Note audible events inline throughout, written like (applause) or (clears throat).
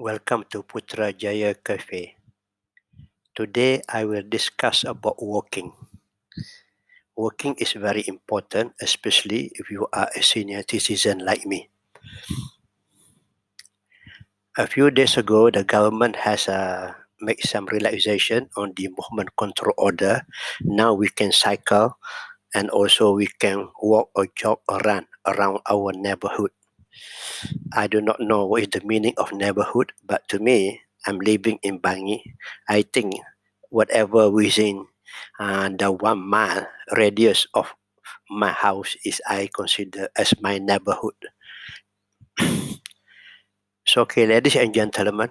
Welcome to Putra Jaya Cafe. Today I will discuss about walking. Walking is very important, especially if you are a senior citizen like me. A few days ago, the government has uh, made some relaxation on the movement control order. Now we can cycle and also we can walk or jog or run around our neighborhood. I do not know what is the meaning of neighborhood, but to me, I'm living in Bangi. I think whatever within uh, the one mile radius of my house is I consider as my neighborhood. (clears throat) so, okay, ladies and gentlemen,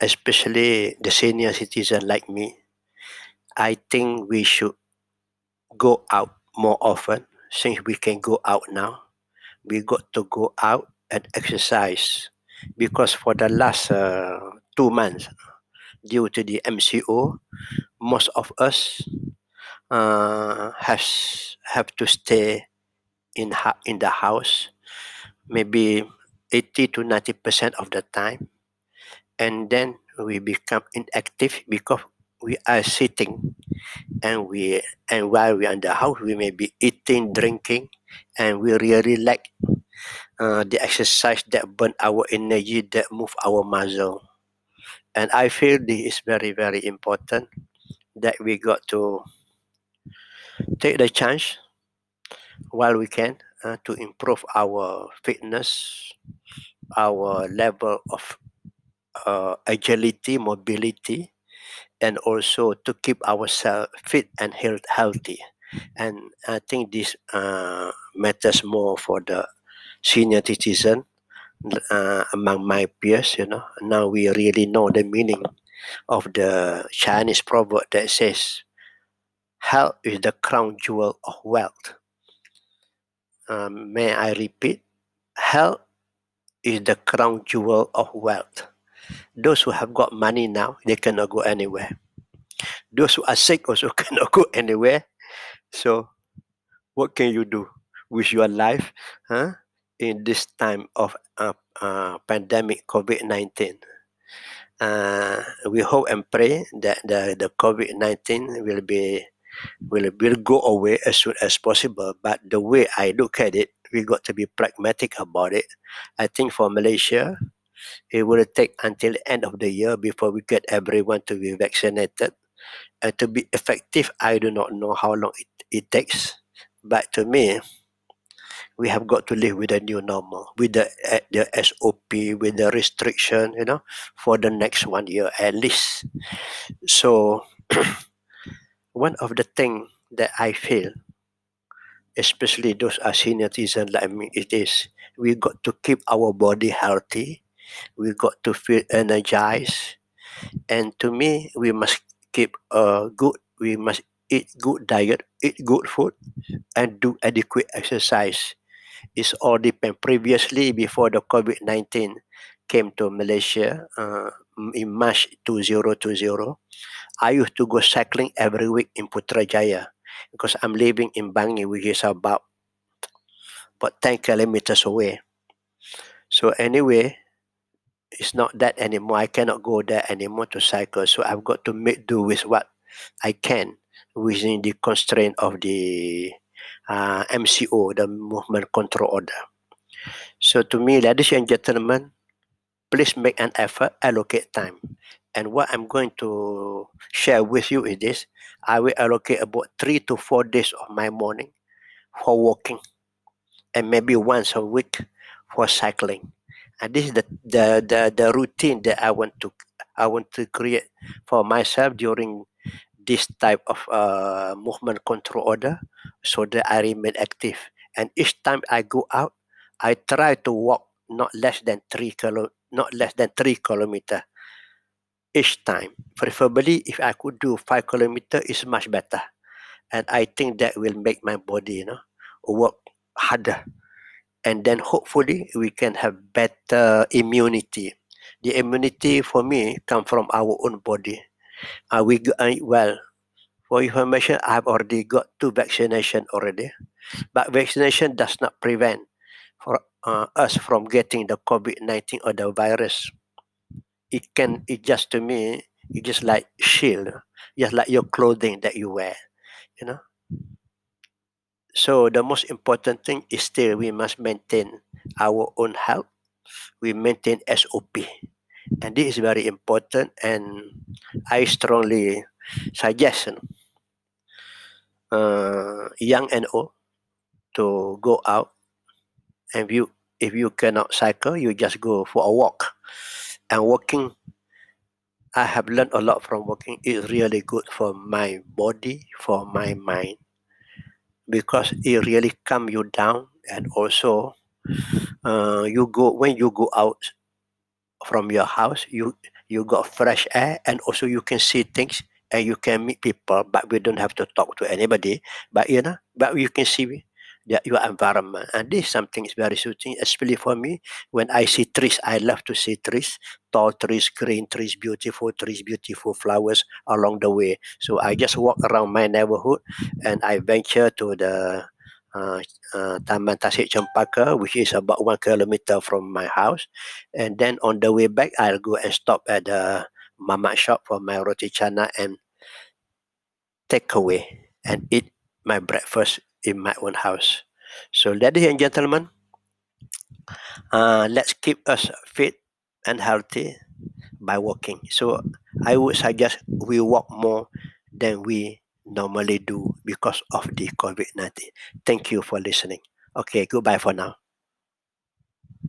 especially the senior citizen like me, I think we should go out more often since we can go out now we got to go out and exercise because for the last uh, two months due to the mco most of us uh, has have to stay in in the house maybe 80 to 90 percent of the time. And then we become inactive because we are sitting and we and while we're in the house we may be eating drinking and we really like uh, the exercise that burn our energy that move our muscle and i feel this is very very important that we got to take the chance while we can uh, to improve our fitness our level of uh, agility mobility and also to keep ourselves fit and health, healthy. And I think this uh, matters more for the senior citizen uh, among my peers. You know, now we really know the meaning of the Chinese proverb that says, "Health is the crown jewel of wealth." Um, may I repeat? Health is the crown jewel of wealth. Those who have got money now, they cannot go anywhere. Those who are sick also (laughs) cannot go anywhere. So, what can you do with your life huh, in this time of uh, uh, pandemic COVID 19? Uh, we hope and pray that the, the COVID 19 will be will, will go away as soon as possible. But the way I look at it, we got to be pragmatic about it. I think for Malaysia, it will take until the end of the year before we get everyone to be vaccinated. And to be effective, I do not know how long it, it takes. But to me, we have got to live with the new normal, with the uh, the SOP, with the restriction, you know, for the next one year at least. So, (clears throat) one of the things that I feel, especially those are senior citizens like me, it is we got to keep our body healthy we got to feel energized and to me we must keep a good we must eat good diet eat good food and do adequate exercise. It's all depend. Previously before the covid-19 came to malaysia uh, in march 2020 i used to go cycling every week in putrajaya because i'm living in bangi which is about about 10 kilometers away. So anyway it's not that anymore. I cannot go there anymore to cycle. So I've got to make do with what I can within the constraint of the uh, MCO, the movement control order. So to me, ladies and gentlemen, please make an effort, allocate time. And what I'm going to share with you is this. I will allocate about three to four days of my morning for walking and maybe once a week for cycling and this is the, the the the routine that I want to I want to create for myself during this type of uh, movement control order so that I remain active. And each time I go out, I try to walk not less than three kilo, not less than three kilometer each time. Preferably, if I could do five kilometer, is much better. And I think that will make my body, you know, work harder and then hopefully we can have better immunity the immunity for me come from our own body uh, we uh, well for information i've already got two vaccination already but vaccination does not prevent for uh, us from getting the COVID-19 or the virus. It can, it just to me, it just like shield, just like your clothing that you wear, you know. So the most important thing is still we must maintain our own health. We maintain SOP, and this is very important. And I strongly suggest uh, young and old to go out and you if you cannot cycle you just go for a walk and walking i have learned a lot from walking it's really good for my body for my mind because it really calm you down and also uh, you go when you go out from your house you you got fresh air and also you can see things and you can meet people but we don't have to talk to anybody. But you know but you can see your environment. And this something is very soothing, especially for me. When I see trees, I love to see trees, tall trees, green trees, beautiful trees, beautiful flowers along the way. So I just walk around my neighborhood and I venture to the uh, uh, Taman Tasik Cempaka, which is about one kilometer from my house. And then on the way back, I'll go and stop at the mama shop for my roti chana and take away and eat my breakfast in my own house. So, ladies and gentlemen, uh, let's keep us fit and healthy by walking. So, I would suggest we walk more than we normally do because of the COVID 19. Thank you for listening. Okay, goodbye for now.